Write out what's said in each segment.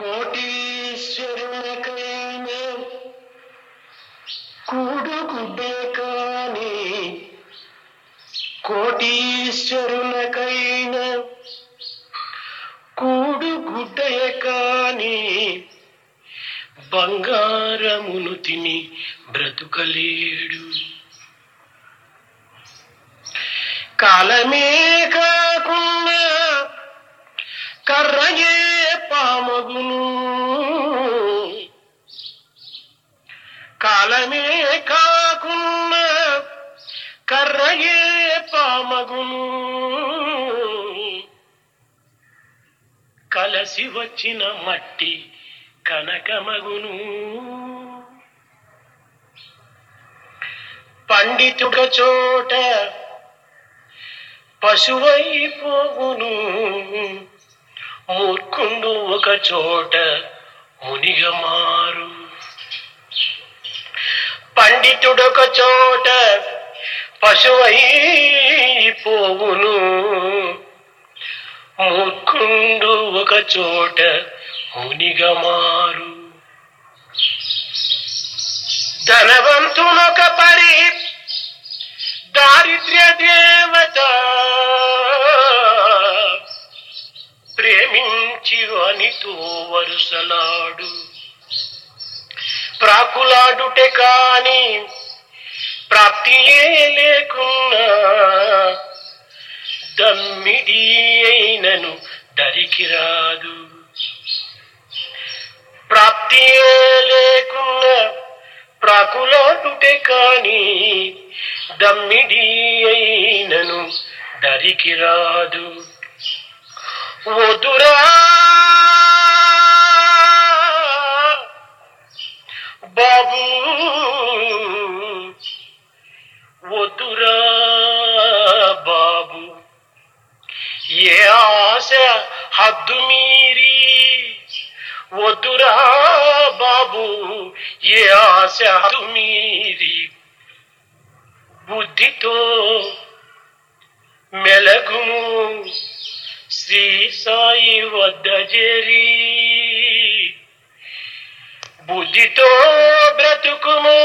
కోటీశ్వరునికైన కూడుగుడ్డే కాని కోటీశ్వరులకైన కూడుగుడ్డయ కాని బంగారమును తిని బ్రతుకలేడు. కాలమే కాకుండా కర్రయే పామగును కాలమే కాకున్న కర్రయే పామగును. కలసి వచ్చిన మట్టి కనకమగును. పండితుడ చోట పశువైపోగును మూర్ఖుండు ఒక చోట మునిగమారు. పండితుడొక చోట పశువైపోవును. మూర్ఖుండు ఒక చోట మునిగమారు. ధనవంతునొక పరి దారిద్ర్య దేవత. ప్రేమించి అనితో వరుసలాడు. ప్రాకులాడుటే కాని ప్రాప్తియే లేకున్నా దమ్మిడి అయినను దరికి రాదు ప్రాప్తియే లేకున్నా ప్రాకులాడుటే కాని దమ్మిడి అయినను దరికి రాదు वो दुरा। बाबू, वो दुरा बाबू। ये आस हद मेरी, वो दुरा बाबू। ये आस हद मेरी। बुद्धि तो मैं लगूं। సాయి వద్ద చేరి బుద్ధితో బ్రతుకుము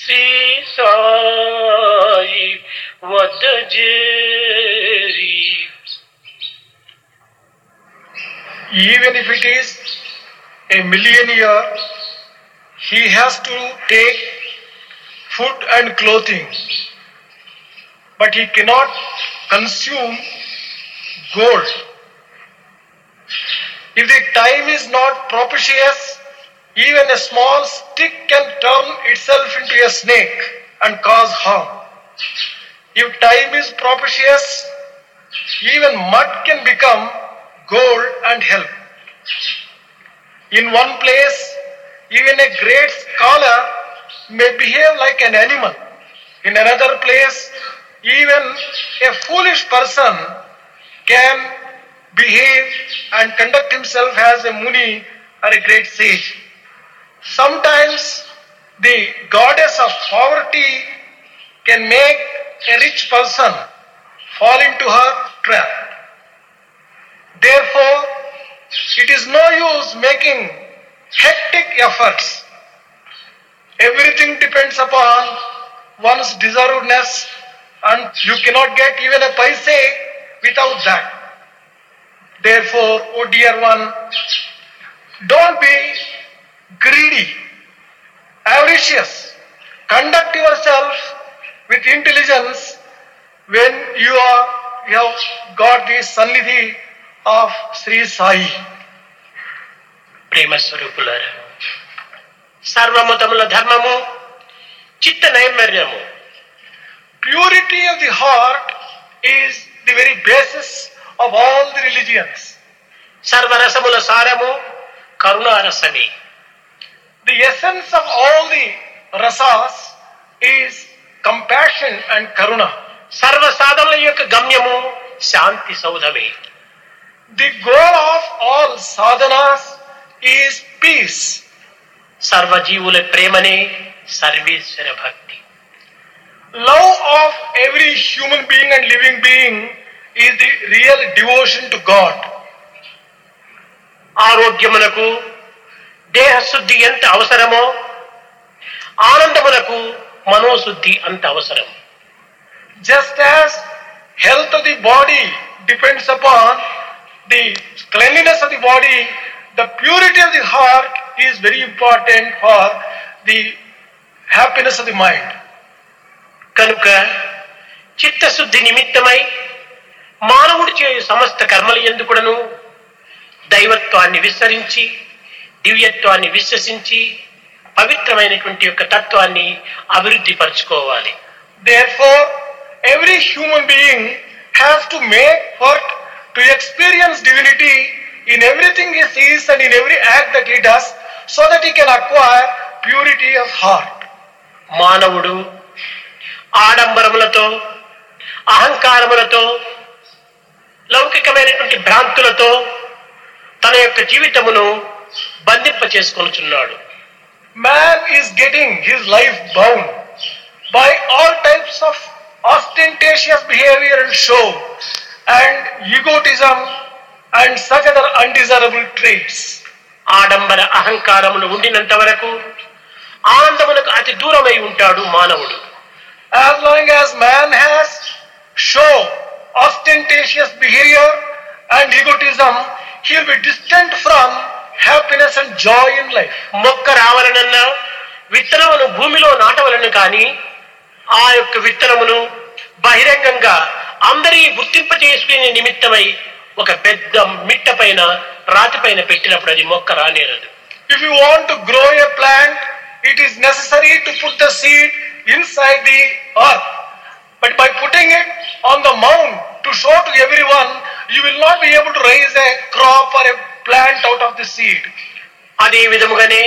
శ్రీ సాయి వద్ద చేరి even if it is a millionaire, he has to take food and clothing, but he cannot consume gold. If the time is not propitious, even a small stick can turn itself into a snake and cause harm. If time is propitious, even mud can become gold and help. In one place, even a great scholar may behave like an animal. In another place, even a foolish person can behave and conduct himself as a muni or a great sage. Sometimes the goddess of poverty can make a rich person fall into her trap. Therefore, it is no use making hectic efforts. Everything depends upon one's deservedness, and you cannot get even a paise without that. Therefore, oh dear one, don't be greedy, avaricious. Conduct yourself with intelligence when you are you have got the sannidhi of Sri Sai. ప్రేమ స్వరూపులారా సర్వమతముల ధర్మము చిత్త నైర్మర్యము purity of the heart is the very basis of all the religions. Sarvarasabula Saramu Karuna arasani. The essence of all the rasas is compassion and karuna. Sarva sadhana gamyamu shanti saudhame. The goal of all sadhanas is peace. Sarva jeevule premane sarveshwara bhakti. Love of every human being and living being is the real devotion to God. ఆరోగ్యమునకు దేహశుద్ధి ఎంత అవసరమో ఆనందమునకు మనోశుద్ధి అంత అవసరం Just as health of the body depends upon the cleanliness of the body, the purity of the heart is very important for the happiness of the mind. కనుక చిత్తశుద్ధి నిమిత్తమై మానవుడు చేయు సమస్త కర్మలు ఎందుకుడను? దైవత్వాన్ని విస్తరించి దివ్యత్వాన్ని విశ్వసించి పవిత్రమైనటువంటి యొక్క తత్వాన్ని అభివృద్ధి పరచుకోవాలి every human being have to make effort to experience divinity in everything he sees and in every act that he does so that he can acquire purity of heart మానవుడు ఆడంబరములతో అహంకారములతో లౌకికమైనటువంటి భ్రాంతులతో తన యొక్క జీవితమును బంధింప చేసుకొనుచున్నాడు man is getting his life bound by all types of ostentatious behaviour and show and egotism and such other undesirable traits ఆడంబర అహంకారములు ఉండినంత వరకు ఆనందమునకు అతి దూరమై ఉంటాడు మానవుడు. As long as man has show, ostentatious behavior and egotism, he will be distant from happiness and joy in life. మొక్క రావాలనన్నా విత్తనమును భూమిలో నాటవలను కానీ ఆ యొక్క విత్తనమును బహిరంగంగా అందరి గుర్తింప చేసుకునే నిమిత్తమై ఒక పెద్ద మిట్ట పైన రాతి పైన పెట్టినప్పుడు అది మొక్క రానేరదు If you want to grow a plant, it is necessary to put the seed inside the earth. But by putting it on the mound to show to everyone, you will not be able to raise a crop or a plant out of the seed. అదే విధముగానే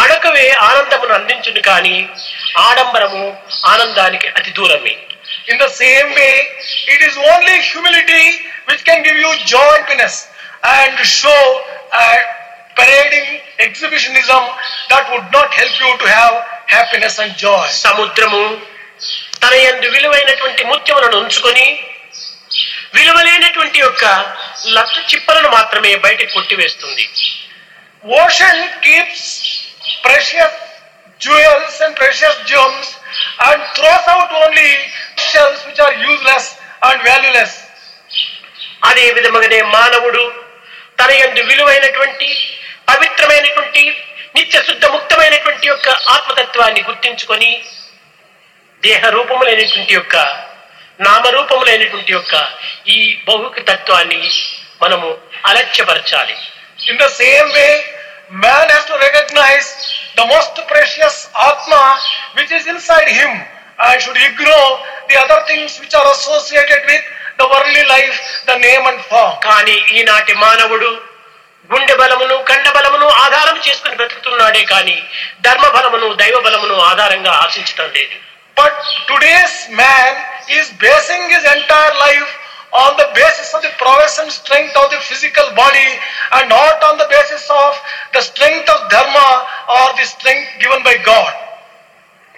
అడకవే ఆనందమును అందించును కానీ ఆడంబరము ఆనందానికి అతి దూరమే In the same way, it is only humility which can give you joy and happiness and show uh, parading exhibitionism that would not help you to have happiness and joy సముద్రము తన ఎందు విలువైనటువంటి ముత్యములను ఉంచుకొని విలువలేనటువంటి యొక్క లత్త చిప్పలను మాత్రమే బయటకు కొట్టివేస్తుంది. Ocean keeps precious jewels and precious gems and throws out only shells which are useless and valueless అదే విధముగానే మానవుడు తన ఎందు విలువైనటువంటి పవిత్రమైనటువంటి నిత్య శుద్ధ ముక్తమైనటువంటి యొక్క ఆత్మతత్వాన్ని గుర్తించుకొని దేహ రూపములైనటువంటి యొక్క నామరూపములైనటువంటి యొక్క ఈ బహుక తత్వాన్ని మనము అలక్ష్యపరచాలి. In the same way man has to recognise the most precious atma which is inside him I should ignore the other things which are associated with the Warli life the name and form కానీ ఈనాటి మానవుడు గుండె బలమును కండ బలమును ఆధారం చేసుకుని బ్రతుకుతున్నాడే కానీ ధర్మ బలమును దైవ బలమును ఆధారంగా ఆశించడం లేదు. But today's man is basing his entire life on the basis of the prowess and strength of the physical body and not on the basis of the strength of dharma or the strength given by God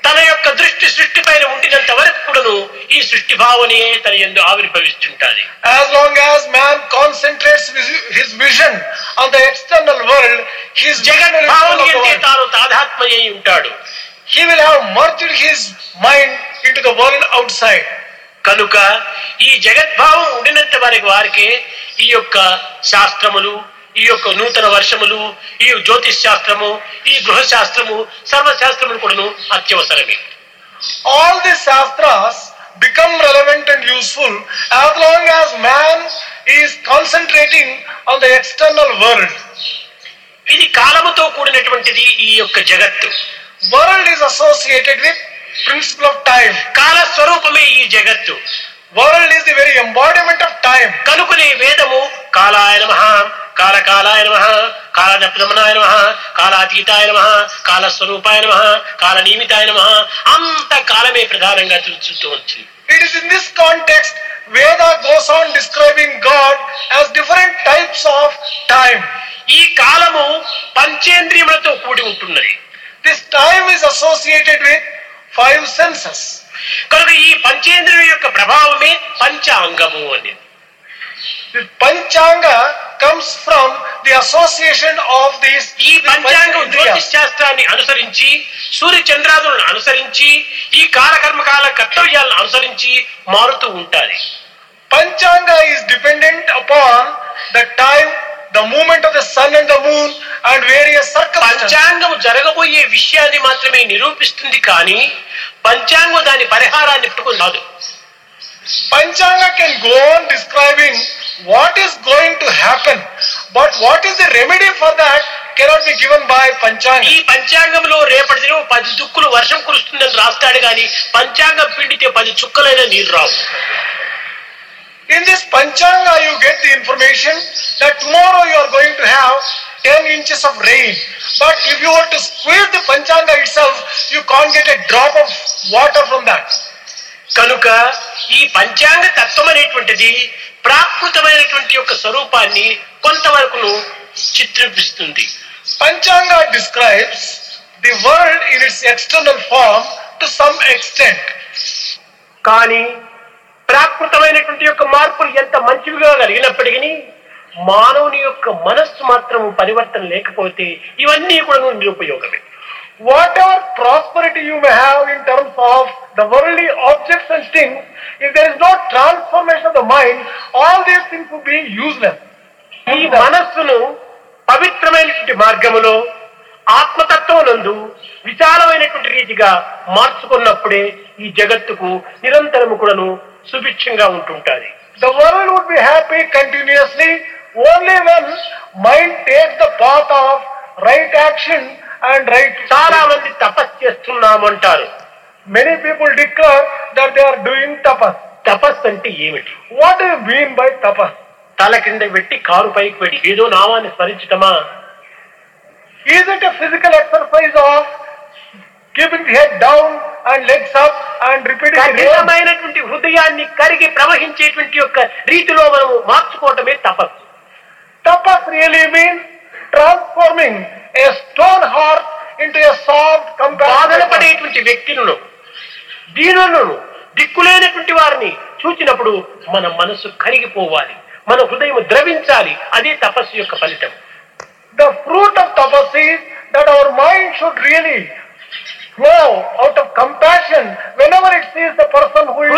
తన యొక్క దృష్టి సృష్టి పైన ఉండినంత వరకు కూడాను ఈ సృష్టి భావని తన ఎందు ఆవిర్భవిస్తుంటాది. As long as man concentrates his vision on the external world his Jagan తాను తాధాత్మయ ఉంటాడు. He will have merged his mind into the world outside కనుక ఈ జగద్భావం ఉండినంత వరకు వారికి ఈ యొక్క శాస్త్రములు ఈ యొక్క నూతన వర్షములు ఈ జ్యోతిష్ శాస్త్రము ఈ గృహ శాస్త్రము సర్వశాస్త్రములు కూడాను అత్యవసరమే. All the shastras become relevant and useful as long as man is concentrating on the external world. ఇది కాలముతో కూడినటువంటిది ఈ యొక్క జగత్తు World is associated with principle of time. కాల స్వరూపమే ఈ జగత్తు World is the very embodiment of time. కనుకనే వేదము కాలాయ నమ కాలకాలాయ నమ కాలదప్రమణాయ నమ కాలాతీతాయ నమ కాలస్వరూపాయ నమ కాలనియమితాయ నమ అంత కాలమే ప్రధానంగా చూస్తూ వచ్చింది It is in this context Veda goes on describing God as different types of time. ఈ కాలము పంచేంద్రియములతో కూడి ఉంటున్నది This time is associated with five senses. కనుక ఈ పంచేంద్రియం యొక్క ప్రభావమే పంచాంగము అని Panchanga comes from the association of these ఈ పంచాంగం. జ్యోతిష్ శాస్త్రాన్ని అనుసరించి సూర్య చంద్రాదులను అనుసరించి ఈ కాలకర్మకాల కర్తవ్యాలను అనుసరించి మారుతూ ఉంటాయి Panchanga is dependent upon the time, the movement of the sun and the moon and various circumstances. పంచాంగం జరగబోయే విషయాన్ని మాత్రమే నిరూపిస్తుంది కానీ పంచాంగం దాని పరిహారాన్ని పెట్టుకున్నాడు panchanga can go on describing what is going to happen but what is the remedy for that cannot be given by panchanga ఈ పంచాంగంలో రేపటి దినం పది దుక్కులు వర్షం కురుస్తుందని రాస్తాడు కానీ పంచాంగం పిండితే పది చుక్కలైన నీరు రావు. In this Panchanga, you get the information that tomorrow you are going to have 10 inches of rain. But if you were to squeeze the Panchanga itself, you can't get a drop of water from that. కనుక ఈ పంచాంగ తత్వం అనేటువంటిది ప్రాకృతమైనటువంటి యొక్క స్వరూపాన్ని కొంతవరకును చిత్రిపిస్తుంది Panchanga describes the world in its external form to some extent. కానీ ప్రాకృతమైనటువంటి యొక్క మార్పులు ఎంత మంచివిగా కలిగినప్పటికీ మానవుని యొక్క మనస్సు మాత్రము పరివర్తన లేకపోతే ఇవన్నీ కూడా నిరుపయోగమే. What are prosperity you may have in terms of the world objects and thing if there is no transformation of the mind all these things be useless ఈ మనస్సును పవిత్రమైనటువంటి మార్గములో ఆత్మతత్వం నందు విశాలమైనటువంటి రీతిగా మార్చుకున్నప్పుడే ఈ జగత్తుకు నిరంతరము కూడాను సుభిక్షంగా ఉంటుంటుంది. The world would be happy continuously only when mind take the path of right action and right చాలా మంది తపస్ చేస్తున్నామంటారు. Many people declare that they are doing tapas తపస్ అంటే ఏమిటి? What you mean by tapas తల కింద పెట్టి కారు పైకి పెట్టి ఏదో నామాన్ని స్మరించటమా? Is it a physical exercise of keeping head down and legs up and repeat కఠినమైనటువంటి హృదయాన్ని కరిగి ప్రవహించేటువంటి యొక్క రీతిలో మనము మార్చుకోవటమే తపస్సు. Tapas really mean transforming a stone heart into a soft కంపాదన పడేటువంటి వ్యక్తులను దీనులను దిక్కులేనటువంటి వారిని చూచినప్పుడు మన మనసు కరిగిపోవాలి మన హృదయం ద్రవించాలి. అదే తపస్సు యొక్క ఫలితం. The fruit of tapas that our mind should really out of compassion compassion whenever it sees the person who is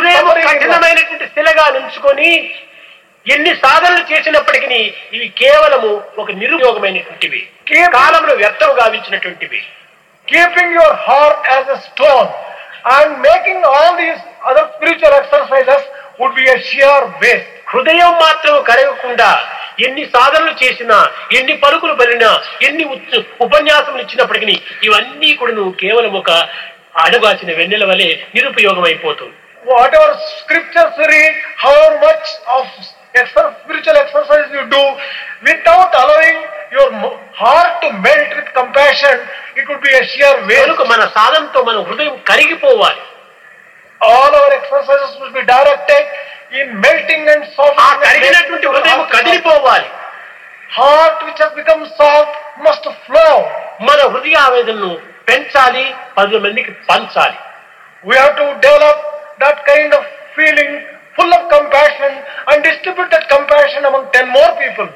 కఠినమైనటువంటి శిలగా నిలుచుకొని ఎన్ని సాధనలు చేసినప్పటికీ ఇవి కేవలము ఒక నిరుపయోగమైనటువంటివి. కాలంలో వ్యర్థం గావించినటువంటివి. Keeping your heart as a stone and making all these other spiritual exercises would be a sheer waste హృదయం మాత్రం కరగకుండా ఎన్ని సాధనలు చేసినా ఎన్ని పలుకులు బలినా ఎన్ని ఉపన్యాసం ఇచ్చినప్పటికీ ఇవన్నీ కూడా నువ్వు కేవలం ఒక అడగాచిన వెన్నెల వలె నిరుపయోగం అయిపోతుంది whatever scriptures read how much of spiritual exercise you do without allowing your heart to melt with compassion it would be a sheer మన సాధనతో మన హృదయం కరిగిపోవాలి. All our exercises will be directed in melting and soft కరిగినటువంటి Heart which has become soft must flow. మన హృదయ ఆవేదనను పెంచాలి పది మందికి పంచాలి We have to develop that kind of feeling full of compassion and distribute that compassion among 10 more people.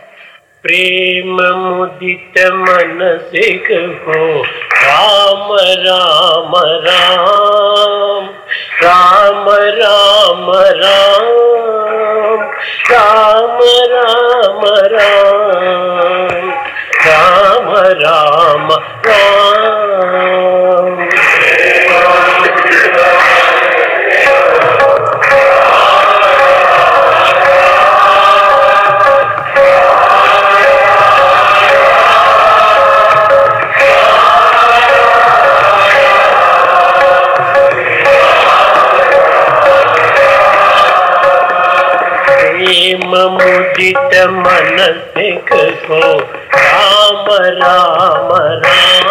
प्रेम मुदित मन से कहो राम राम राम राम राम राम राम राम राम राम राम प्रेममुदित मनस राम राम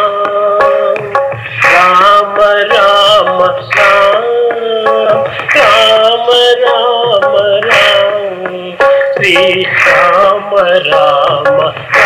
राम राम राम राम श्री राम राम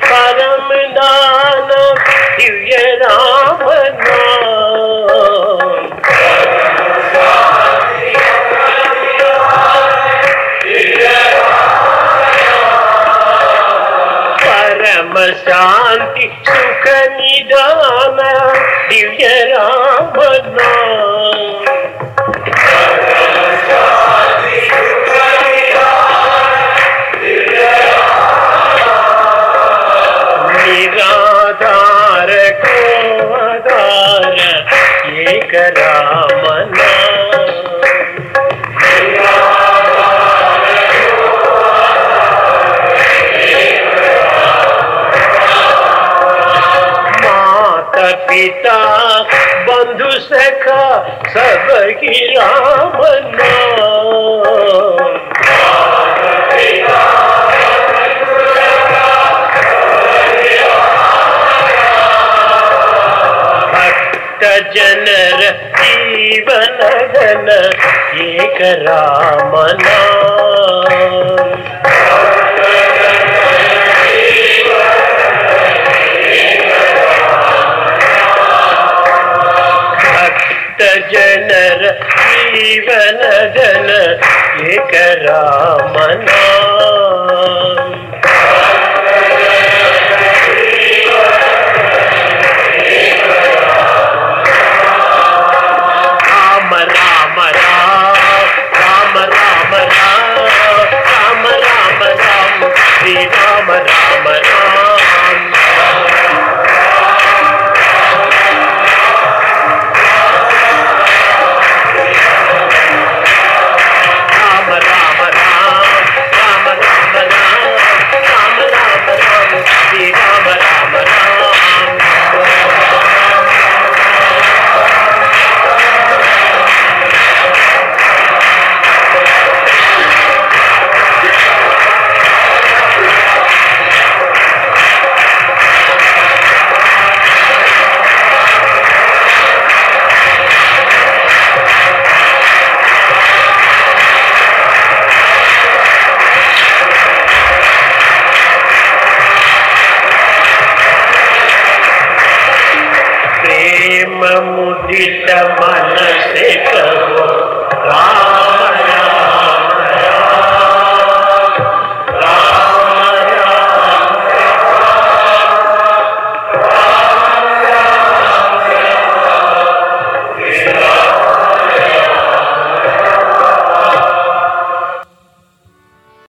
It's அழகியாமன்னா ಜನರ ಜೀವನಗನ ಏಕರಾಮನಾ जीवन जन एक राम नाम